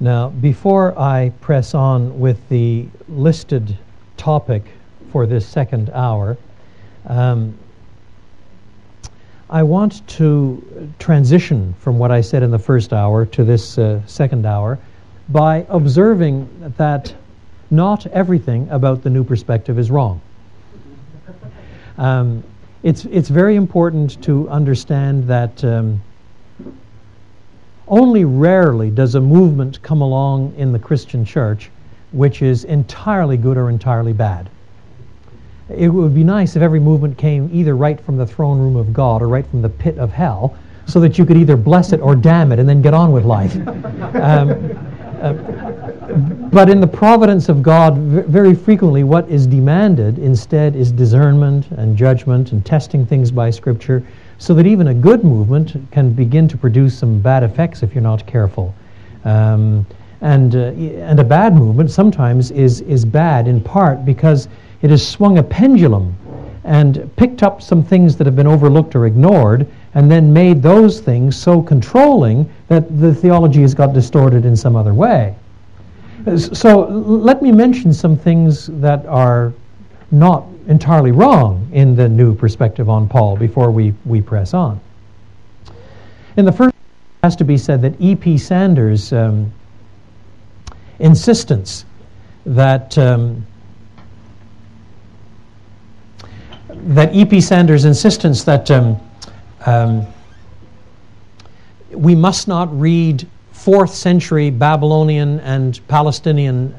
Now, before I press on with the listed topic for this second hour, um, I want to transition from what I said in the first hour to this uh, second hour by observing that not everything about the new perspective is wrong. Um, it's, it's very important to understand that um, only rarely does a movement come along in the Christian church which is entirely good or entirely bad. It would be nice if every movement came either right from the throne room of God or right from the pit of hell so that you could either bless it or damn it and then get on with life. Um, uh, but in the providence of God, very frequently what is demanded instead is discernment and judgment and testing things by Scripture so that even a good movement can begin to produce some bad effects if you're not careful. Um, and, uh, and a bad movement sometimes is, is bad in part because it has swung a pendulum and picked up some things that have been overlooked or ignored and then made those things so controlling that the theology has got distorted in some other way. So let me mention some things that are not entirely wrong in the new perspective on Paul before we, we press on. In the first, it has to be said that E.P. Sanders' um, insistence that um, that E.P. Sanders' insistence that um, um, we must not read fourth century Babylonian and Palestinian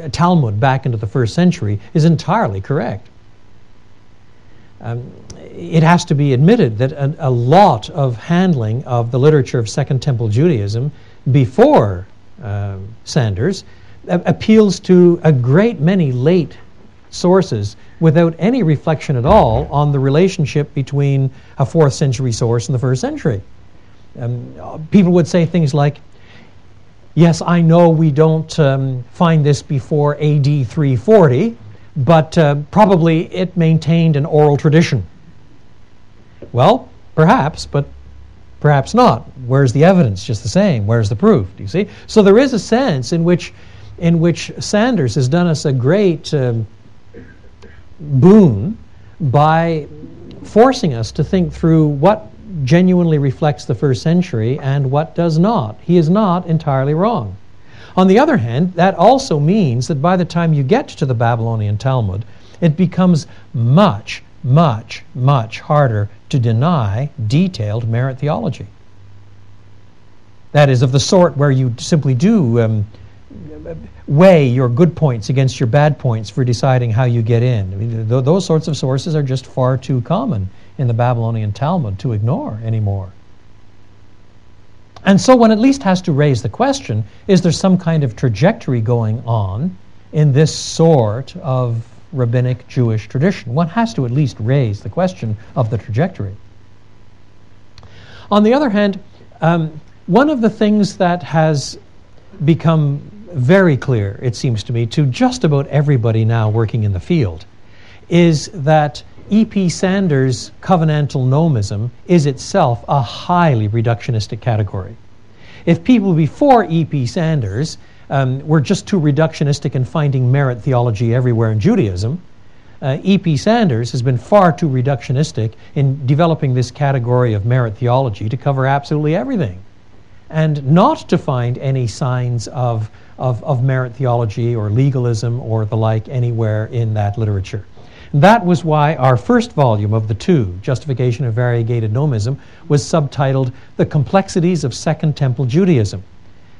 uh, Talmud back into the first century is entirely correct. Um, it has to be admitted that a, a, lot of handling of the literature of Second Temple Judaism before uh, Sanders appeals to a great many late sources without any reflection at all on the relationship between a fourth century source and the first century. Um, people would say things like, Yes, I know we don't um, find this before AD 340, but uh, probably it maintained an oral tradition. Well, perhaps, but perhaps not. Where's the evidence? Just the same. Where's the proof? Do you see? So there is a sense in which, in which Sanders has done us a great um, boon by forcing us to think through what genuinely reflects the first century and what does not. He is not entirely wrong. On the other hand, that also means that by the time you get to the Babylonian Talmud, it becomes much, much, much harder to deny detailed merit theology. That is, of the sort where you simply do um, weigh your good points against your bad points for deciding how you get in. I mean, th- those sorts of sources are just far too common in the Babylonian Talmud to ignore anymore. And so one at least has to raise the question is there some kind of trajectory going on in this sort of rabbinic Jewish tradition? One has to at least raise the question of the trajectory. On the other hand, um, one of the things that has become very clear, it seems to me, to just about everybody now working in the field is that E.P. Sanders' covenantal nomism is itself a highly reductionistic category. If people before E.P. Sanders um, were just too reductionistic in finding merit theology everywhere in Judaism, uh, E.P. Sanders has been far too reductionistic in developing this category of merit theology to cover absolutely everything and not to find any signs of, of, of merit theology or legalism or the like anywhere in that literature. That was why our first volume of the two, Justification of Variegated Nomism, was subtitled The Complexities of Second Temple Judaism.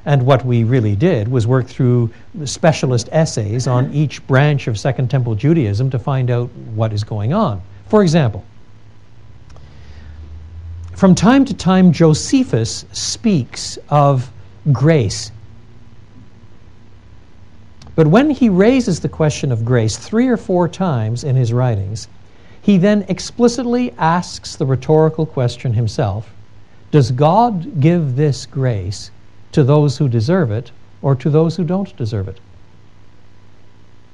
And what we really did was work through specialist essays on each branch of Second Temple Judaism to find out what is going on. For example, from time to time, Josephus speaks of grace but when he raises the question of grace three or four times in his writings, he then explicitly asks the rhetorical question himself Does God give this grace to those who deserve it or to those who don't deserve it?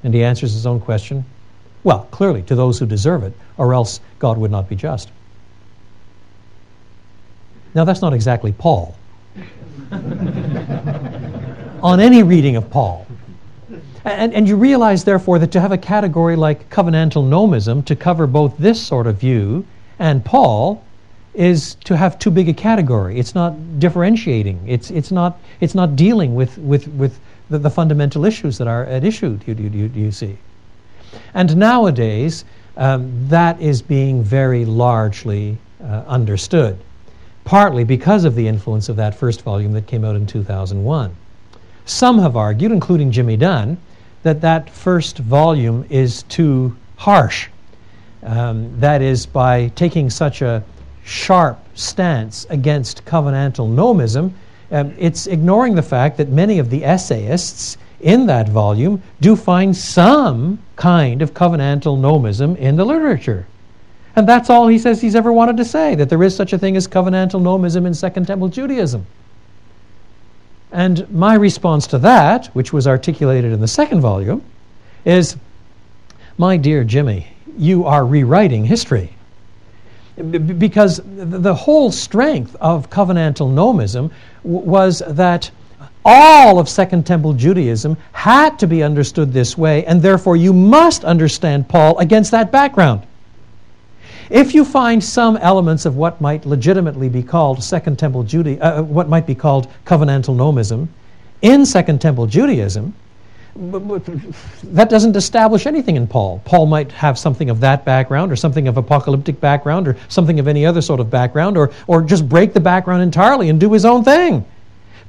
And he answers his own question well, clearly, to those who deserve it, or else God would not be just. Now, that's not exactly Paul. on any reading of Paul. And, and you realize, therefore, that to have a category like covenantal nomism to cover both this sort of view and Paul is to have too big a category. It's not differentiating. It's, it's, not, it's not dealing with, with, with the, the fundamental issues that are at issue, you, you, you see. And nowadays, um, that is being very largely uh, understood, partly because of the influence of that first volume that came out in 2001. Some have argued, including Jimmy Dunn, that that first volume is too harsh. Um, that is, by taking such a sharp stance against covenantal nomism, um, it's ignoring the fact that many of the essayists in that volume do find some kind of covenantal nomism in the literature. And that's all he says he's ever wanted to say, that there is such a thing as covenantal nomism in Second Temple Judaism. And my response to that, which was articulated in the second volume, is My dear Jimmy, you are rewriting history. B- because the whole strength of covenantal nomism w- was that all of Second Temple Judaism had to be understood this way, and therefore you must understand Paul against that background. If you find some elements of what might legitimately be called Second Temple Judaism, uh, what might be called covenantal nomism, in Second Temple Judaism, that doesn't establish anything in Paul. Paul might have something of that background, or something of apocalyptic background, or something of any other sort of background, or, or just break the background entirely and do his own thing.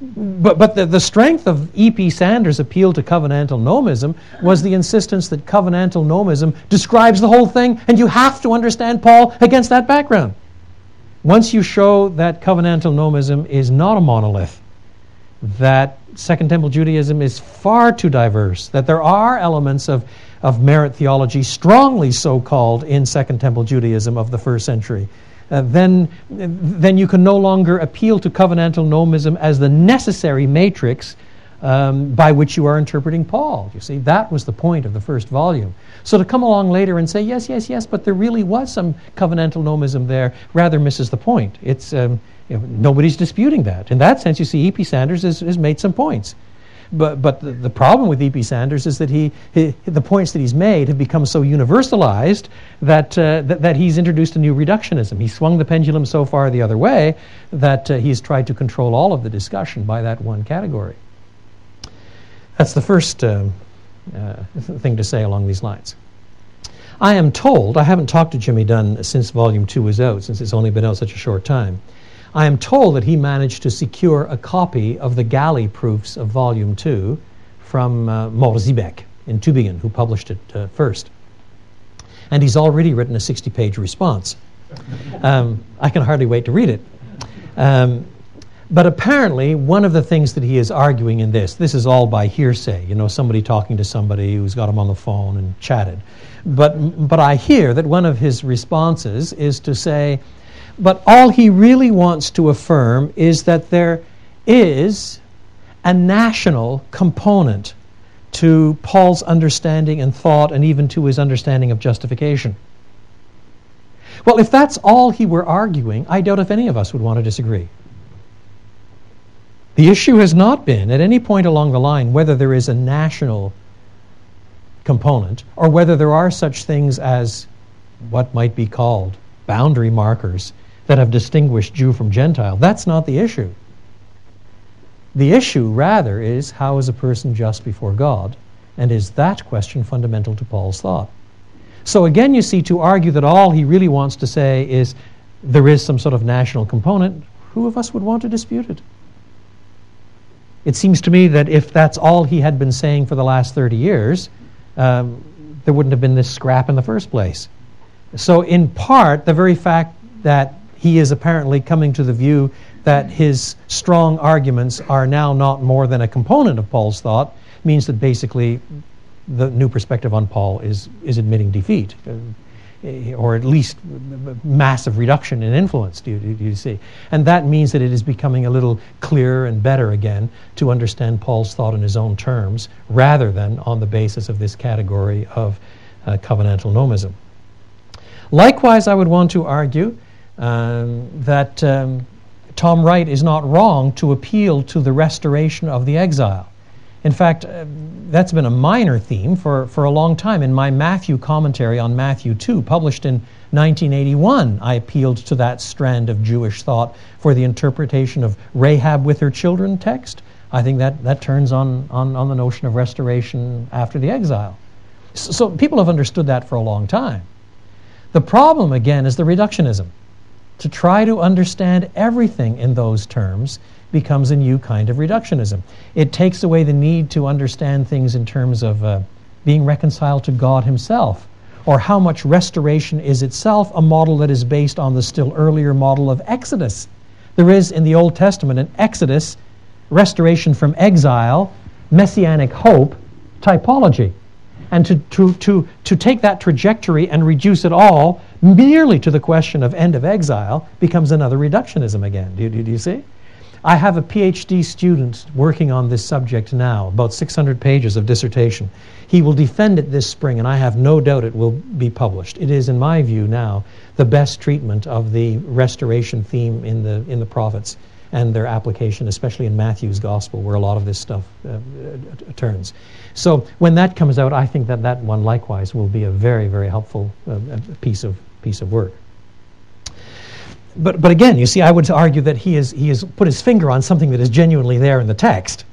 But, but the, the strength of E.P. Sanders' appeal to covenantal nomism was the insistence that covenantal nomism describes the whole thing, and you have to understand Paul against that background. Once you show that covenantal nomism is not a monolith, that Second Temple Judaism is far too diverse, that there are elements of, of merit theology, strongly so called, in Second Temple Judaism of the first century, uh, then, then you can no longer appeal to covenantal nomism as the necessary matrix um, by which you are interpreting Paul. You see, that was the point of the first volume. So to come along later and say, yes, yes, yes, but there really was some covenantal nomism there, rather misses the point. It's, um, you know, nobody's disputing that. In that sense, you see, E.P. Sanders has, has made some points. But, but the, the problem with E.P. Sanders is that he, he, the points that he's made have become so universalized that, uh, that, that, he's introduced a new reductionism. He swung the pendulum so far the other way that uh, he's tried to control all of the discussion by that one category. That's the first um, uh, thing to say along these lines. I am told, I haven't talked to Jimmy Dunn since Volume 2 was out, since it's only been out such a short time. I am told that he managed to secure a copy of the galley proofs of Volume 2 from uh, Mohr-Siebeck in Tübingen, who published it uh, first. And he's already written a 60 page response. Um, I can hardly wait to read it. Um, but apparently, one of the things that he is arguing in this, this is all by hearsay, you know, somebody talking to somebody who's got him on the phone and chatted. But, but I hear that one of his responses is to say, but all he really wants to affirm is that there is a national component to Paul's understanding and thought, and even to his understanding of justification. Well, if that's all he were arguing, I doubt if any of us would want to disagree. The issue has not been, at any point along the line, whether there is a national component or whether there are such things as what might be called boundary markers that have distinguished Jew from Gentile. That's not the issue. The issue, rather, is how is a person just before God? And is that question fundamental to Paul's thought? So again, you see, to argue that all he really wants to say is there is some sort of national component, who of us would want to dispute it? It seems to me that if that's all he had been saying for the last 30 years, um, there wouldn't have been this scrap in the first place. So, in part, the very fact that he is apparently coming to the view that his strong arguments are now not more than a component of Paul's thought, means that basically the new perspective on Paul is, is admitting defeat, uh, or at least massive reduction in influence, do you, do you see? And that means that it is becoming a little clearer and better again to understand Paul's thought in his own terms, rather than on the basis of this category of uh, covenantal nomism. Likewise, I would want to argue um, that um, Tom Wright is not wrong to appeal to the restoration of the exile. In fact, uh, that's been a minor theme for, for a long time. In my Matthew commentary on Matthew 2, published in 1981, I appealed to that strand of Jewish thought for the interpretation of Rachel with her children text. I think that, that turns on, on, on the notion of restoration after the exile. So, so people have understood that for a long time. The problem, again, is the reductionism. To try to understand everything in those terms becomes a new kind of reductionism. It takes away the need to understand things in terms of uh, being reconciled to God Himself, or how much restoration is itself a model that is based on the still earlier model of Exodus. There is in the Old Testament an Exodus, restoration from exile, messianic hope typology. And to, to, to, to take that trajectory and reduce it all merely to the question of end of exile becomes another reductionism again. Do, do, do you see? I have a PhD student working on this subject now, about 600 pages of dissertation. He will defend it this spring, and I have no doubt it will be published. It is, in my view, now the best treatment of the restoration theme in the, in the prophets and their application, especially in Matthew's gospel, where a lot of this stuff uh, uh, turns. So when that comes out, I think that that one likewise will be a very, very helpful uh, piece of piece of work but, but again, you see, I would argue that he, is, he has put his finger on something that is genuinely there in the text.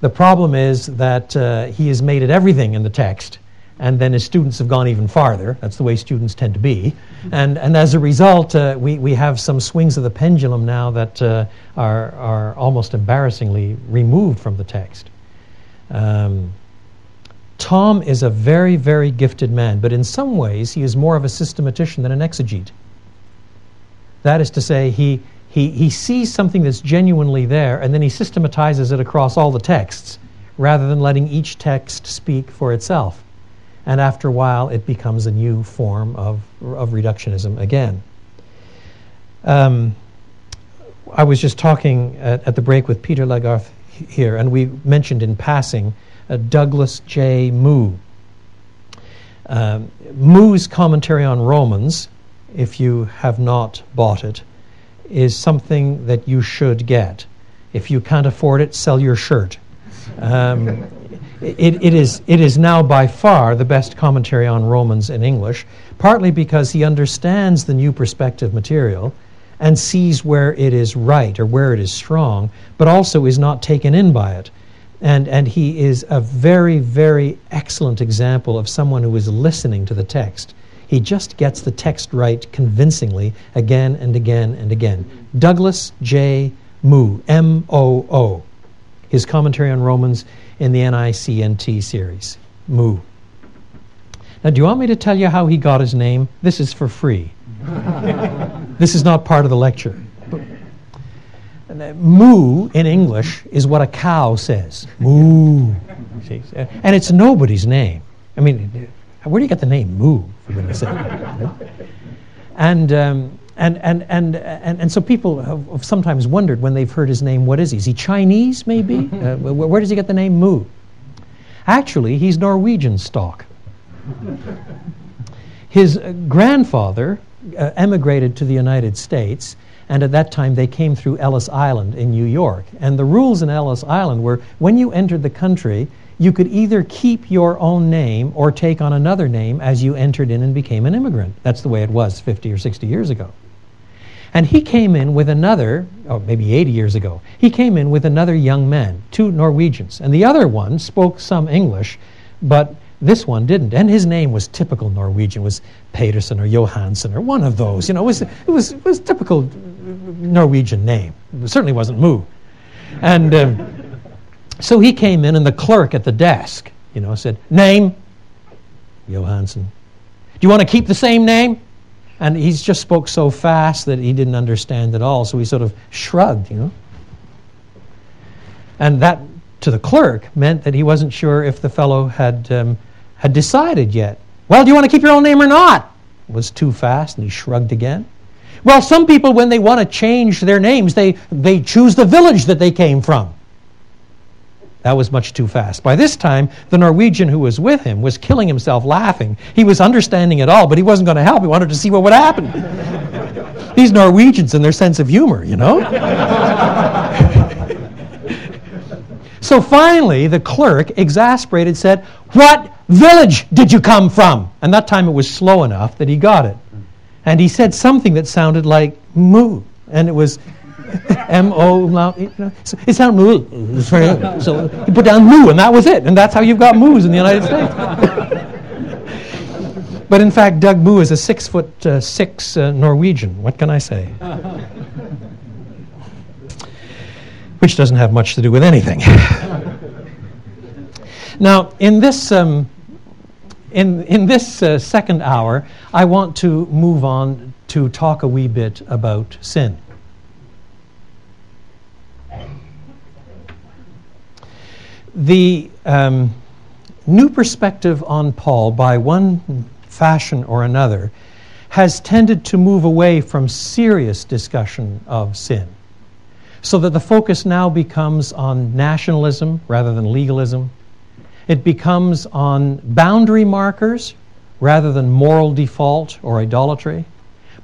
The problem is that uh, he has made it everything in the text, and then his students have gone even farther. That's the way students tend to be. And, and as a result, uh, we, we have some swings of the pendulum now that uh, are, are almost embarrassingly removed from the text. Um, Tom is a very, very gifted man, but in some ways, he is more of a systematician than an exegete. That is to say, he, he, he sees something that's genuinely there and then he systematizes it across all the texts rather than letting each text speak for itself. And after a while, it becomes a new form of, of reductionism again. Um, I was just talking at, at, the break with Peter Legarth here, and we mentioned in passing uh, Douglas J. Moo. Um, Moo's commentary on Romans if you have not bought it, is something that you should get. If you can't afford it, sell your shirt. Um, it, it, is, it is now by far the best commentary on Romans in English, partly because he understands the new perspective material and sees where it is right or where it is strong, but also is not taken in by it. And, and he is a very, very excellent example of someone who is listening to the text he just gets the text right convincingly again and again and again. Douglas J. Moo, M O O. His commentary on Romans in the NICNT series. Moo. Now, do you want me to tell you how he got his name? This is for free. this is not part of the lecture. Moo in English is what a cow says. Moo. And it's nobody's name. I mean, where do you get the name Moo? For goodness sake. and, um, and, and, and, and, and so people have, sometimes wondered when they've heard his name, what is he? Is he Chinese, maybe? uh, where, where does he get the name Moo? Actually, he's Norwegian stock. His uh, grandfather uh, emigrated to the United States, and at that time they came through Ellis Island in New York. And the rules in Ellis Island were when you entered the country, you could either keep your own name or take on another name as you entered in and became an immigrant. That's the way it was 50 or 60 years ago. And he came in with another, oh, maybe 80 years ago, he came in with another young man, two Norwegians. And the other one spoke some English, but this one didn't. And his name was typical Norwegian, was Pedersen or Johansen or one of those. You know, it was, it was, it was typical Norwegian name. It certainly wasn't Moo. And. Um, so he came in, and the clerk at the desk, you know, said, Name? Johansson. Do you want to keep the same name? And he just spoke so fast that he didn't understand at all, so he sort of shrugged, you know. And that, to the clerk, meant that he wasn't sure if the fellow had, um, had decided yet. Well, do you want to keep your own name or not? It was too fast, and he shrugged again. Well, some people, when they want to change their names, they, they choose the village that they came from. That was much too fast. By this time, the Norwegian who was with him was killing himself laughing. He was understanding it all, but he wasn't going to help. He wanted to see what would happen. These Norwegians and their sense of humor, you know? so finally, the clerk, exasperated, said, What village did you come from? And that time it was slow enough that he got it. And he said something that sounded like moo. And it was M O. You know, it sounded moo. So you put down moo, and that was it. And that's how you've got moos in the United States. but in fact, Doug Moo is a six foot uh, six uh, Norwegian. What can I say? Which doesn't have much to do with anything. now, in this. Um, in, in this uh, second hour, I want to move on to talk a wee bit about sin. The um, new perspective on Paul, by one fashion or another, has tended to move away from serious discussion of sin. So that the focus now becomes on nationalism rather than legalism. It becomes on boundary markers rather than moral default or idolatry.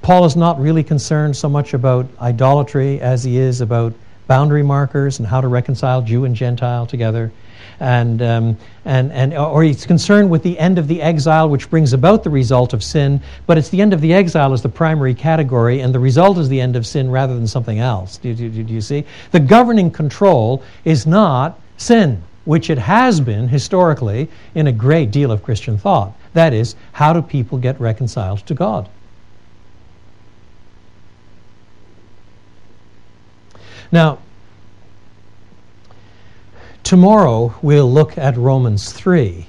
Paul is not really concerned so much about idolatry as he is about boundary markers and how to reconcile Jew and Gentile together. And, um, and, and, or he's concerned with the end of the exile, which brings about the result of sin, but it's the end of the exile as the primary category, and the result is the end of sin rather than something else. Do, do, do, do you see? The governing control is not sin, which it has been historically in a great deal of Christian thought. That is, how do people get reconciled to God? Now, tomorrow we'll look at Romans 3.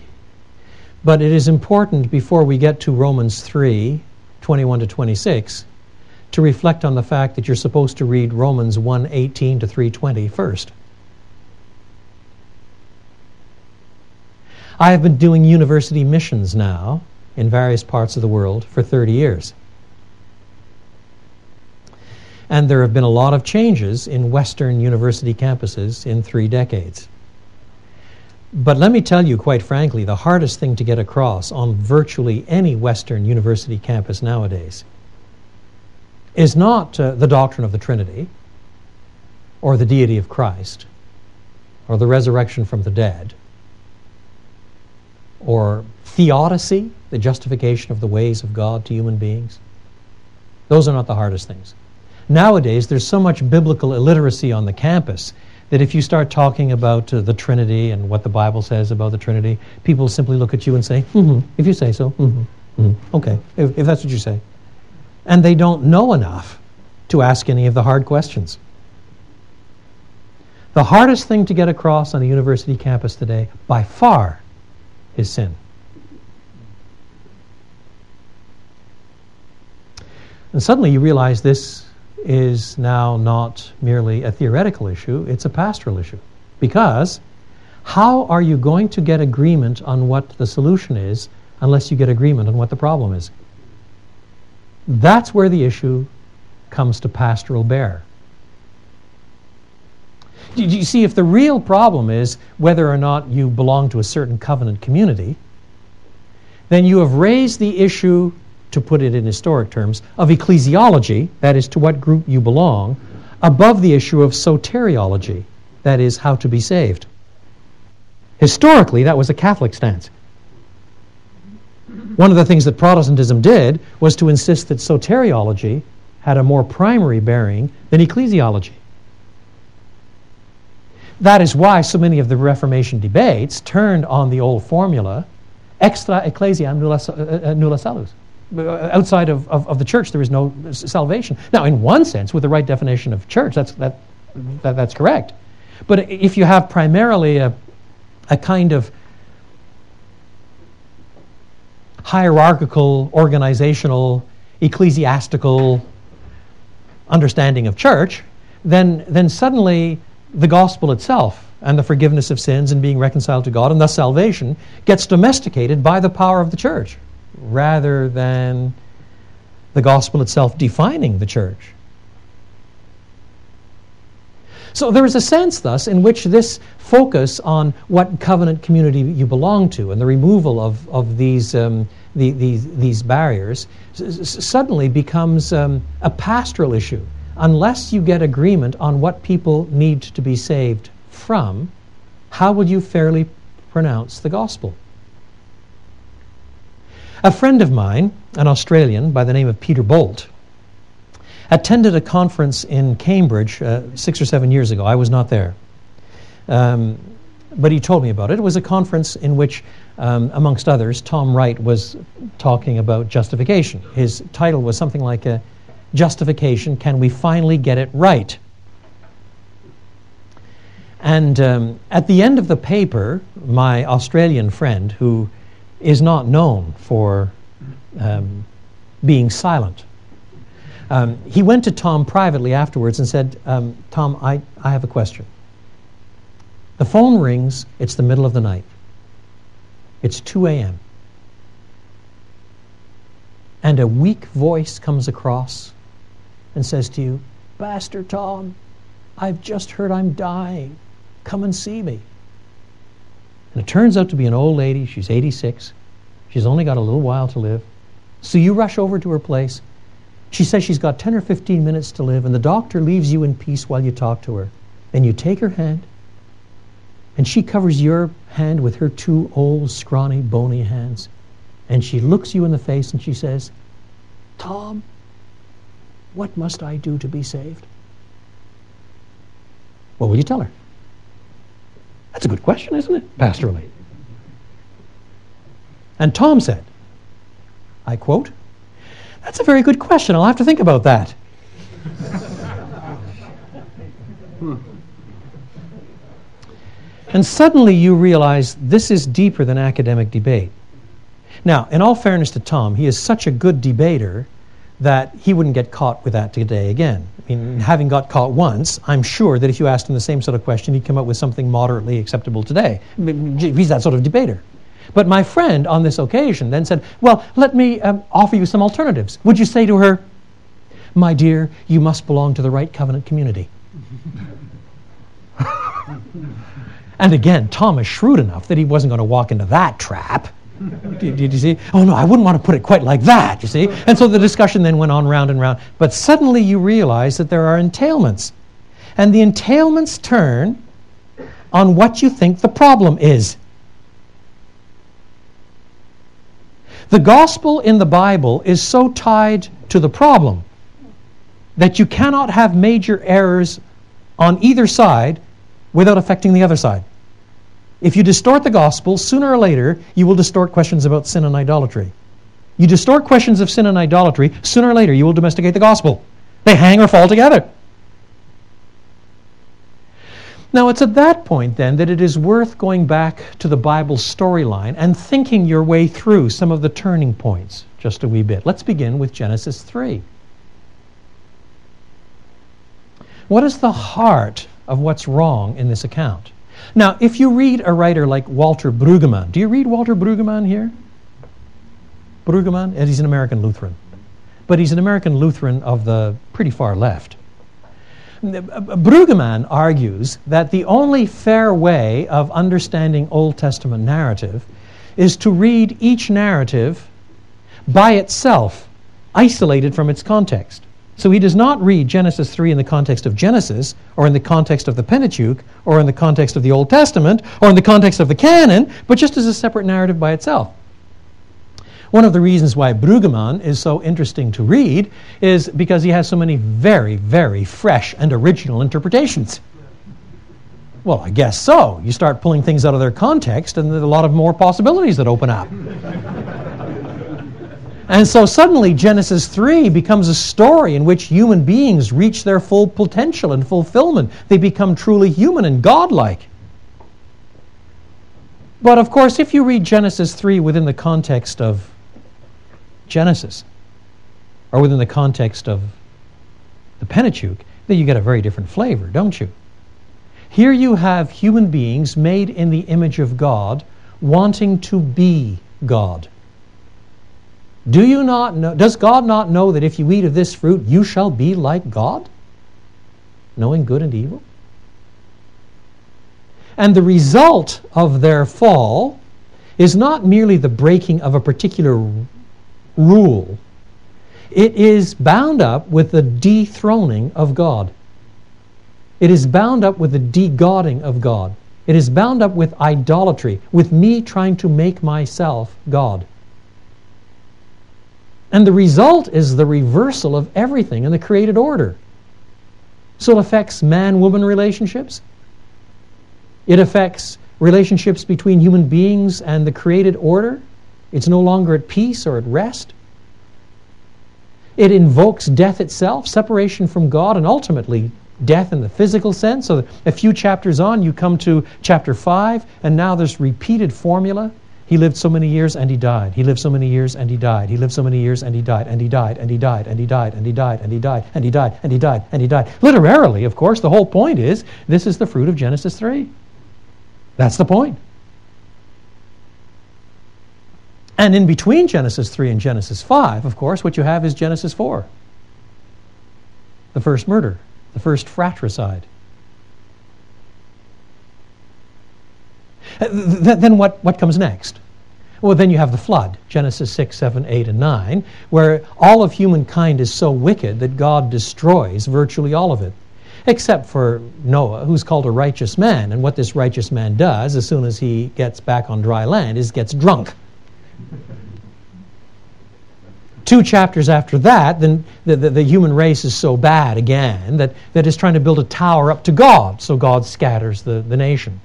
But it is important before we get to Romans 3, 21 to 26, to reflect on the fact that you're supposed to read Romans 1, 18 to 320 first. I have been doing university missions now in various parts of the world for 30 years. And there have been a lot of changes in Western university campuses in three decades. But let me tell you, quite frankly, the hardest thing to get across on virtually any Western university campus nowadays is not uh, the doctrine of the Trinity or the deity of Christ or the resurrection from the dead or theodicy, the justification of the ways of God to human beings. Those are not the hardest things. Nowadays, there's so much biblical illiteracy on the campus that if you start talking about uh, the Trinity and what the Bible says about the Trinity, people simply look at you and say, mm-hmm, if you say so, mm-hmm, mm-hmm. okay, if, if that's what you say. And they don't know enough to ask any of the hard questions. The hardest thing to get across on a university campus today, by far, is sin. And suddenly you realize this is now not merely a theoretical issue, it's a pastoral issue. Because how are you going to get agreement on what the solution is unless you get agreement on what the problem is? That's where the issue comes to pastoral bear. You see, if the real problem is whether or not you belong to a certain covenant community, then you have raised the issue to put it in historic terms, of ecclesiology, that is, to what group you belong, above the issue of soteriology, that is, how to be saved. Historically, that was a Catholic stance. One of the things that Protestantism did was to insist that soteriology had a more primary bearing than ecclesiology. That is why so many of the Reformation debates turned on the old formula extra ecclesia nulla, uh, uh nulla salus. Uh, outside of, of, of, the church, there is no salvation. Now, in one sense, with the right definition of church, that's, that, that, that's correct. But if you have primarily a, a kind of hierarchical, organizational, ecclesiastical understanding of church, then, then suddenly the gospel itself and the forgiveness of sins and being reconciled to God and thus salvation gets domesticated by the power of the church rather than the gospel itself defining the church. So there is a sense, thus, in which this focus on what covenant community you belong to and the removal of, of these, um, the, these, these barriers suddenly becomes um, a pastoral issue. Unless you get agreement on what people need to be saved from, how would you fairly pronounce the gospel? A friend of mine, an Australian by the name of Peter Bolt, attended a conference in Cambridge uh, six or seven years ago. I was not there. Um, but he told me about it. It was a conference in which, um, amongst others, Tom Wright was talking about justification. His title was something like Justification Can We Finally Get It Right? And um, at the end of the paper, my Australian friend, who is not known for um, being silent, um, he went to Tom privately afterwards and said, um, Tom, I, I have a question. The phone rings, it's the middle of the night. It's 2 a.m. And a weak voice comes across and says to you, Pastor Tom, I've just heard I'm dying. Come and see me. And it turns out to be an old lady. She's 86. She's only got a little while to live. So you rush over to her place she says she's got 10 or 15 minutes to live, and the doctor leaves you in peace while you talk to her. And you take her hand, and she covers your hand with her two old, scrawny, bony hands. And she looks you in the face and she says, Tom, what must I do to be saved? What will you tell her? That's a good question, isn't it? Pastorally. And Tom said, I quote, that's a very good question. I'll have to think about that. and suddenly you realize this is deeper than academic debate. Now, in all fairness to Tom, he is such a good debater that he wouldn't get caught with that today again. I mean, having got caught once, I'm sure that if you asked him the same sort of question, he'd come up with something moderately acceptable today. He's that sort of debater. But my friend on this occasion then said, Well, let me um, offer you some alternatives. Would you say to her, My dear, you must belong to the right covenant community? and again, Tom is shrewd enough that he wasn't going to walk into that trap. Did, did, you see? Oh no, I wouldn't want to put it quite like that, you see? And so the discussion then went on round and round. But suddenly you realize that there are entailments. And the entailments turn on what you think the problem is. The gospel in the Bible is so tied to the problem that you cannot have major errors on either side without affecting the other side. If you distort the gospel, sooner or later, you will distort questions about sin and idolatry. You distort questions of sin and idolatry, sooner or later, you will domesticate the gospel. They hang or fall together. Now, it's at that point then that it is worth going back to the Bible storyline and thinking your way through some of the turning points just a wee bit. Let's begin with Genesis 3. What is the heart of what's wrong in this account? Now, if you read a writer like Walter Brueggemann, do you read Walter Brueggemann here? Brueggemann? And He's an American Lutheran. But he's an American Lutheran of the pretty far left. Brueggemann argues that the only fair way of understanding Old Testament narrative is to read each narrative by itself, isolated from its context. So he does not read Genesis 3 in the context of Genesis, or in the context of the Pentateuch, or in the context of the Old Testament, or in the context of the canon, but just as a separate narrative by itself. One of the reasons why Brueggemann is so interesting to read is because he has so many very, very fresh and original interpretations. Well, I guess so. You start pulling things out of their context, and there's a lot of more possibilities that open up. And so suddenly, Genesis 3 becomes a story in which human beings reach their full potential and fulfillment. They become truly human and godlike. But of course, if you read Genesis 3 within the context of Genesis or within the context of the Pentateuch, then you get a very different flavor, don't you? Here you have human beings made in the image of God wanting to be God. Do you not know, does God not know that if you eat of this fruit, you shall be like God? Knowing good and evil? And the result of their fall is not merely the breaking of a particular rule, it is bound up with the dethroning of God. It is bound up with the de-godding of God. It is bound up with idolatry, with me trying to make myself God. And the result is the reversal of everything in the created order. So it affects man woman relationships. It affects relationships between human beings and the created order. It's no longer at peace or at rest. It invokes death itself, separation from God, and ultimately death in the physical sense. So a few chapters on, you come to chapter 5, and now there's repeated formula. He lived so many years and he died. He lived so many years and he died. He lived so many years and he died. And he died and he died and he died and he died and he died and he died and he died and he died. Literarily, of course, the whole point is this is the fruit of Genesis 3. That's the point. And in between Genesis 3 and Genesis 5, of course, what you have is Genesis 4 the first murder, the first fratricide, Uh, then what, what comes next? Well, then you have the flood, Genesis 6, 7, 8, and 9, where all of humankind is so wicked that God destroys virtually all of it, except for Noah, who's called a righteous man. And what this righteous man does as soon as he gets back on dry land is gets drunk. Two chapters after that, then the, the, the, human race is so bad again that, that it's trying to build a tower up to God, so God scatters the, the nation.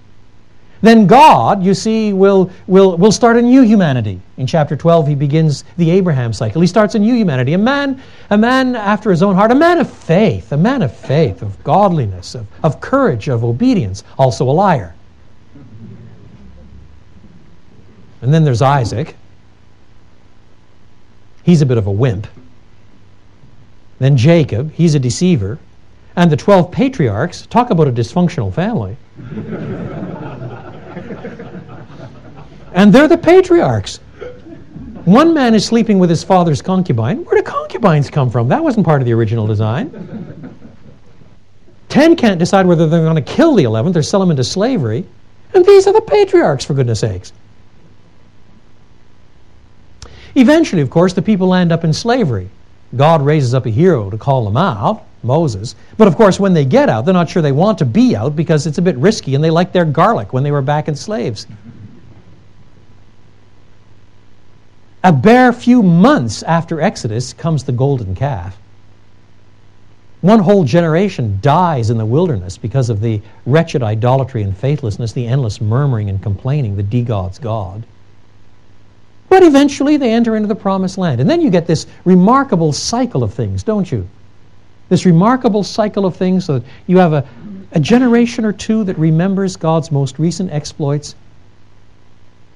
Then God, you see, will, will, will start a new humanity. In chapter 12, he begins the Abraham cycle. He starts a new humanity, a man, a man after his own heart, a man of faith, a man of faith, of godliness, of, of courage, of obedience, also a liar. And then there's Isaac, he's a bit of a wimp. Then Jacob, he's a deceiver. And the 12 patriarchs, talk about a dysfunctional family. And they're the patriarchs. One man is sleeping with his father's concubine. Where do concubines come from? That wasn't part of the original design. Ten can't decide whether they're going to kill the eleventh or sell him into slavery. And these are the patriarchs, for goodness sakes. Eventually, of course, the people end up in slavery. God raises up a hero to call them out, Moses. But of course, when they get out, they're not sure they want to be out because it's a bit risky and they like their garlic when they were back in slaves. A bare few months after Exodus comes the golden calf. One whole generation dies in the wilderness because of the wretched idolatry and faithlessness, the endless murmuring and complaining the de-gods God. But eventually they enter into the promised land. And then you get this remarkable cycle of things, don't you? This remarkable cycle of things so that you have a, a generation or two that remembers God's most recent exploits.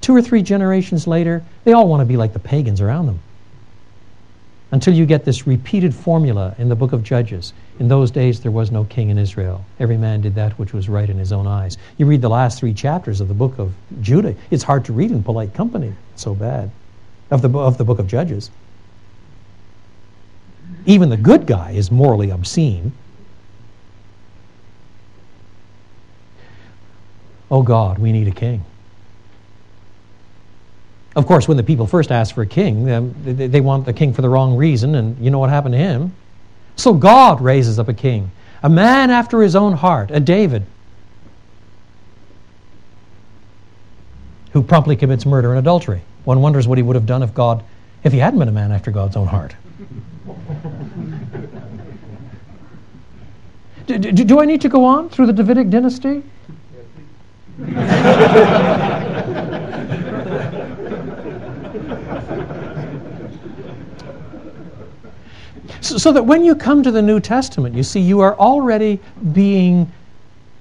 Two or three generations later, they all want to be like the pagans around them until you get this repeated formula in the book of Judges. In those days, there was no king in Israel. Every man did that which was right in his own eyes. You read the last three chapters of the book of Judah, it's hard to read in polite company. It's so bad. Of the, of the book of Judges. Even the good guy is morally obscene. Oh God, we need a king. Of course, when the people first ask for a king, they want the king for the wrong reason, and you know what happened to him? So God raises up a king, a man after his own heart, a David, who promptly commits murder and adultery. One wonders what he would have done if God, if he hadn't been a man after God's own heart. Do, do, do I need to go on through the Davidic dynasty? So, so, that when you come to the New Testament, you see, you are already being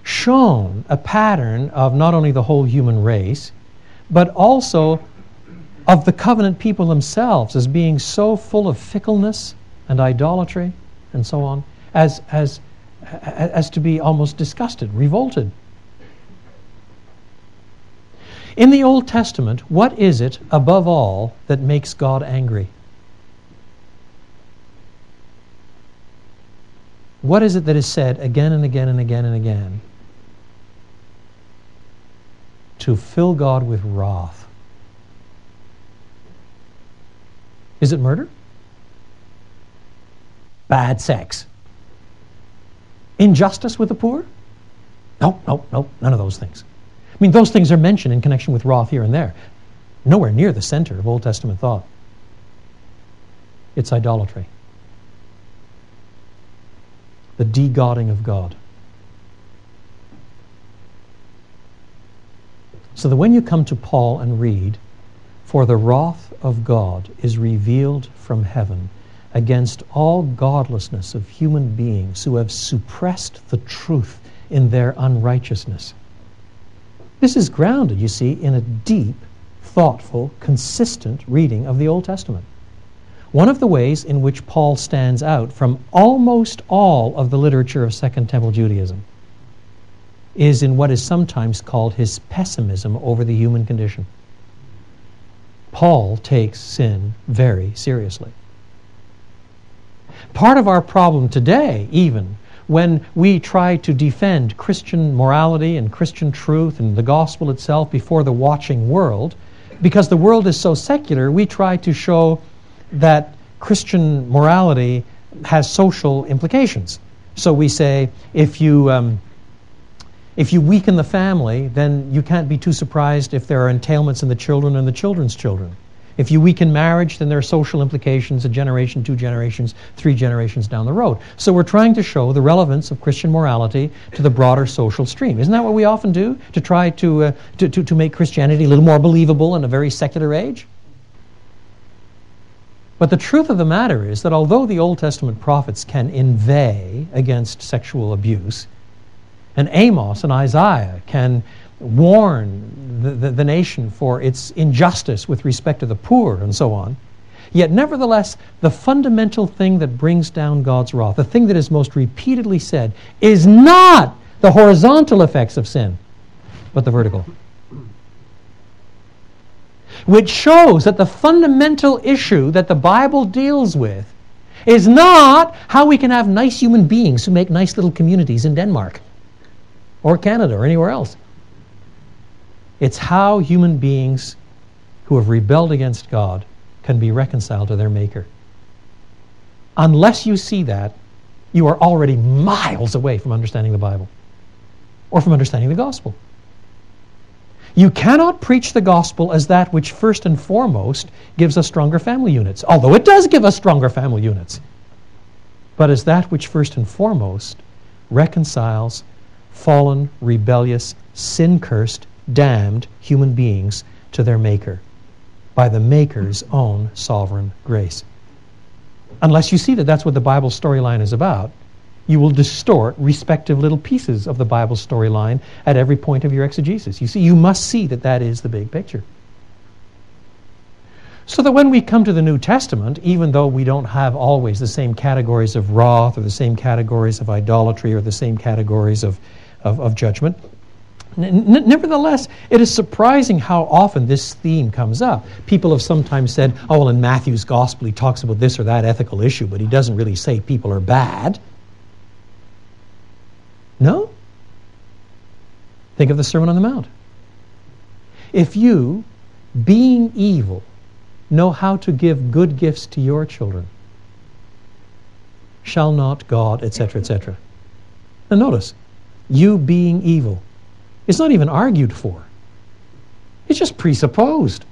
shown a pattern of not only the whole human race, but also of the covenant people themselves as being so full of fickleness and idolatry and so on, as, as, as to be almost disgusted, revolted. In the Old Testament, what is it above all that makes God angry? What is it that is said again and again and again and again? to fill God with wrath. Is it murder? Bad sex? Injustice with the poor? No, no, no, none of those things. I mean, those things are mentioned in connection with wrath here and there. Nowhere near the center of Old Testament thought. It's idolatry. The de-godding of God. So that when you come to Paul and read, For the wrath of God is revealed from heaven against all godlessness of human beings who have suppressed the truth in their unrighteousness. This is grounded, you see, in a deep, thoughtful, consistent reading of the Old Testament. One of the ways in which Paul stands out from almost all of the literature of Second Temple Judaism is in what is sometimes called his pessimism over the human condition. Paul takes sin very seriously. Part of our problem today, even, when we try to defend Christian morality and Christian truth and the gospel itself before the watching world, because the world is so secular, we try to show that Christian morality has social implications. So we say, if you, um, if you weaken the family, then you can't be too surprised if there are entailments in the children and the children's children. If you weaken marriage, then there are social implications a generation, two generations, three generations down the road. So we're trying to show the relevance of Christian morality to the broader social stream. Isn't that what we often do to try to, uh, to, to, to make Christianity a little more believable in a very secular age? But the truth of the matter is that although the Old Testament prophets can inveigh against sexual abuse, and Amos and Isaiah can warn the, the, the, nation for its injustice with respect to the poor and so on. Yet, nevertheless, the fundamental thing that brings down God's wrath, the thing that is most repeatedly said, is not the horizontal effects of sin, but the vertical. Which shows that the fundamental issue that the Bible deals with is not how we can have nice human beings who make nice little communities in Denmark or Canada or anywhere else. It's how human beings who have rebelled against God can be reconciled to their Maker. Unless you see that, you are already miles away from understanding the Bible or from understanding the gospel. You cannot preach the gospel as that which first and foremost gives us stronger family units, although it does give us stronger family units, but as that which first and foremost reconciles fallen, rebellious, sin cursed damned human beings to their Maker by the Maker's own sovereign grace. Unless you see that that's what the Bible storyline is about, you will distort respective little pieces of the Bible storyline at every point of your exegesis. You see, you must see that that is the big picture. So that when we come to the New Testament, even though we don't have always the same categories of wrath or the same categories of idolatry or the same categories of, of, of judgment, nevertheless, it is surprising how often this theme comes up. People have sometimes said, oh, well, in Matthew's gospel, he talks about this or that ethical issue, but he doesn't really say people are bad. No? Think of the Sermon on the Mount. If you, being evil, know how to give good gifts to your children, shall not God, etc., etc. Now notice, you being evil. It's not even argued for. It's just presupposed.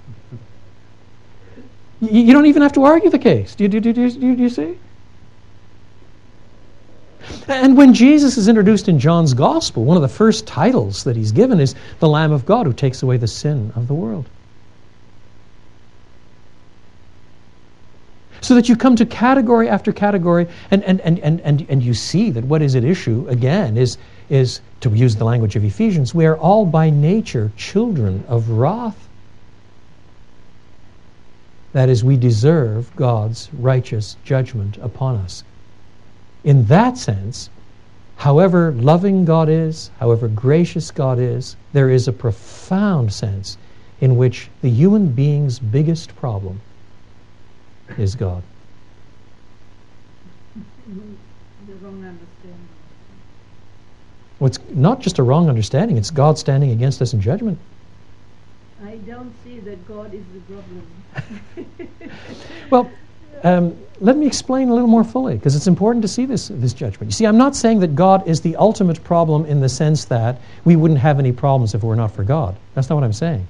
You don't even have to argue the case. Do you, do, do, do, do you see? And when Jesus is introduced in John's Gospel, one of the first titles that he's given is the Lamb of God who takes away the sin of the world. So that you come to category after category, and, and, and, and, and, and you see that what is at issue, again, is, is to use the language of Ephesians, we are all by nature children of wrath. That is, we deserve God's righteous judgment upon us. In that sense, however loving God is, however gracious God is, there is a profound sense in which the human being's biggest problem is God. Well, it's not just a wrong understanding, it's God standing against us in judgment. I don't see that God is the problem. well, um, let me explain a little more fully, because it's important to see this, this judgment. You see, I'm not saying that God is the ultimate problem in the sense that we wouldn't have any problems if it were not for God. That's not what I'm saying.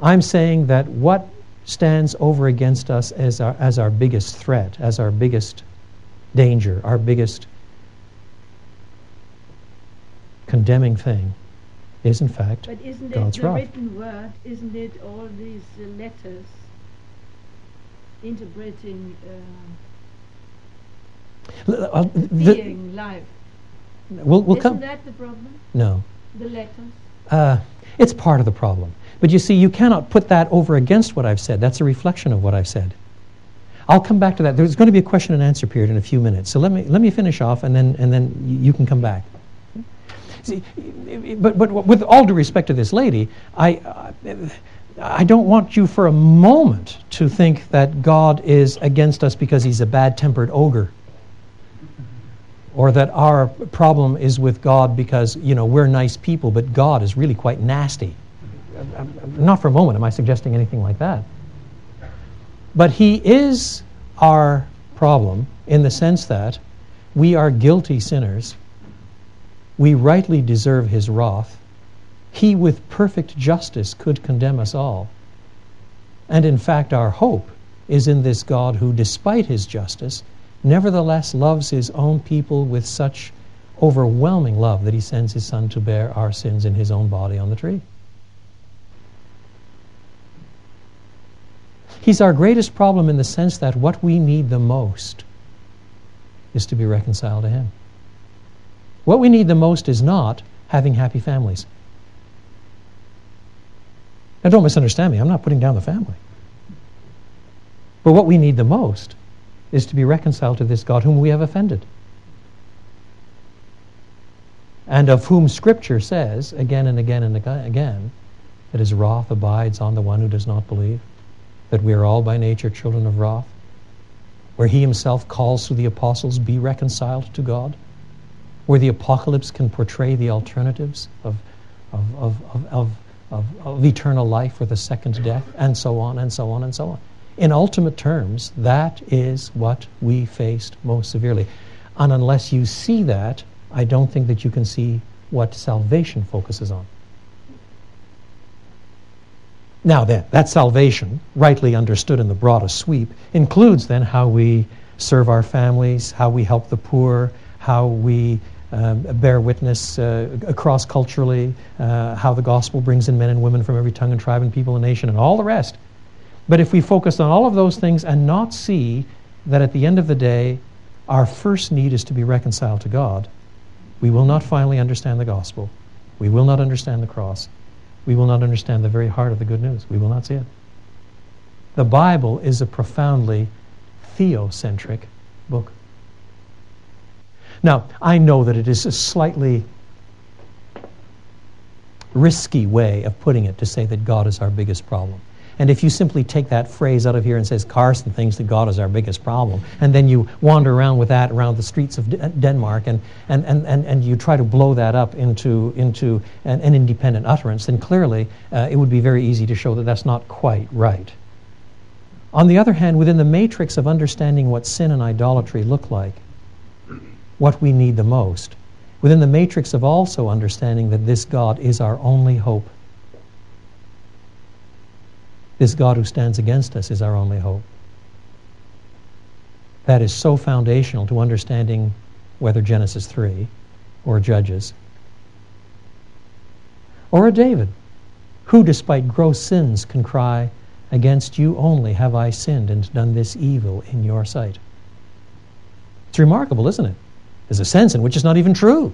I'm saying that what stands over against us as our, as our biggest threat, as our biggest danger, our biggest condemning thing, is in fact but isn't God's it the wrath. written word? Isn't it all these uh, letters interpreting uh, uh, the- being life? we'll, we'll isn't that the problem? No. The letters. Uh, it's part of the problem. But you see, you cannot put that over against what I've said. That's a reflection of what I've said. I'll come back to that. There's going to be a question and answer period in a few minutes. So let me, let me finish off, and then, and then you can come back. See, but, but with all due respect to this lady, I, I don't want you for a moment to think that God is against us because he's a bad tempered ogre. Or that our problem is with God because, you know, we're nice people, but God is really quite nasty. Not for a moment am I suggesting anything like that. But he is our problem in the sense that we are guilty sinners. We rightly deserve his wrath. He, with perfect justice, could condemn us all. And in fact, our hope is in this God who, despite his justice, nevertheless loves his own people with such overwhelming love that he sends his Son to bear our sins in his own body on the tree. He's our greatest problem in the sense that what we need the most is to be reconciled to him. What we need the most is not having happy families. Now, don't misunderstand me. I'm not putting down the family. But what we need the most is to be reconciled to this God whom we have offended. And of whom Scripture says again and again and aga- again that his wrath abides on the one who does not believe, that we are all by nature children of wrath, where he himself calls through the apostles, be reconciled to God, where the apocalypse can portray the alternatives of, of, of, of, of, of, eternal life or the second death, and so on and so on and so on. In ultimate terms, that is what we faced most severely. And unless you see that, I don't think that you can see what salvation focuses on. Now then, that salvation, rightly understood in the broadest sweep, includes then how we serve our families, how we help the poor, how we um, bear witness uh, cross culturally, uh, how the gospel brings in men and women from every tongue and tribe and people and nation, and all the rest. But if we focus on all of those things and not see that at the end of the day, our first need is to be reconciled to God, we will not finally understand the gospel. We will not understand the cross. We will not understand the very heart of the good news. We will not see it. The Bible is a profoundly theocentric book. Now, I know that it is a slightly risky way of putting it to say that God is our biggest problem. And if you simply take that phrase out of here and says Carson thinks that God is our biggest problem, and then you wander around with that around the streets of D- Denmark and, and, and, and, and you try to blow that up into, into an, an independent utterance, then clearly uh, it would be very easy to show that that's not quite right. On the other hand, within the matrix of understanding what sin and idolatry look like, what we need the most, within the matrix of also understanding that this God is our only hope this God who stands against us is our only hope. That is so foundational to understanding whether Genesis 3 or Judges or a David who, despite gross sins, can cry, Against you only have I sinned and done this evil in your sight. It's remarkable, isn't it? There's a sense in which it's not even true.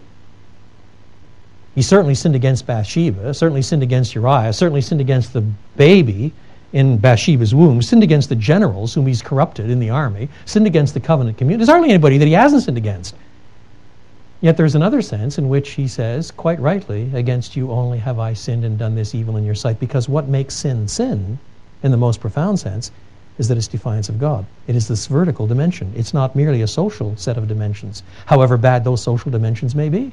He certainly sinned against Bathsheba, certainly sinned against Uriah, certainly sinned against the baby in Bathsheba's womb, sinned against the generals whom he's corrupted in the army, sinned against the covenant community. There's hardly anybody that he hasn't sinned against. Yet there's another sense in which he says, quite rightly, against you only have I sinned and done this evil in your sight. Because what makes sin sin, in the most profound sense, is that it's defiance of God. It is this vertical dimension. It's not merely a social set of dimensions, however bad those social dimensions may be.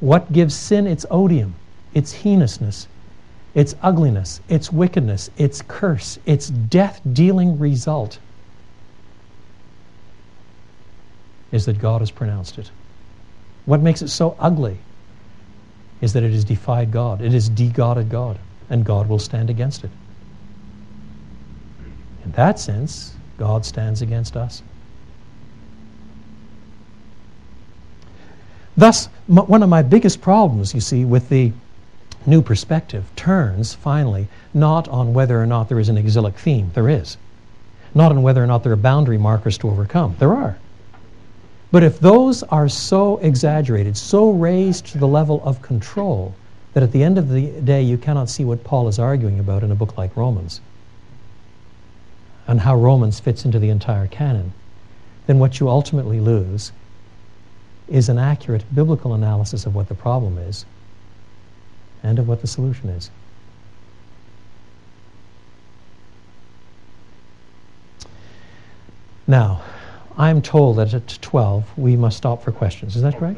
What gives sin its odium? its heinousness, its ugliness, its wickedness, its curse, its death dealing result is that God has pronounced it. What makes it so ugly is that it has defied God. It has de-godded God, and God will stand against it. In that sense, God stands against us. Thus, one of my biggest problems, you see, with the new perspective turns finally not on whether or not there is an exilic theme. There is. Not on whether or not there are boundary markers to overcome. There are. But if those are so exaggerated, so raised to the level of control, that at the end of the day you cannot see what Paul is arguing about in a book like Romans, and how Romans fits into the entire canon, then what you ultimately lose is an accurate biblical analysis of what the problem is and of what the solution is. Now, I'm told that at 12 we must stop for questions. Is that correct?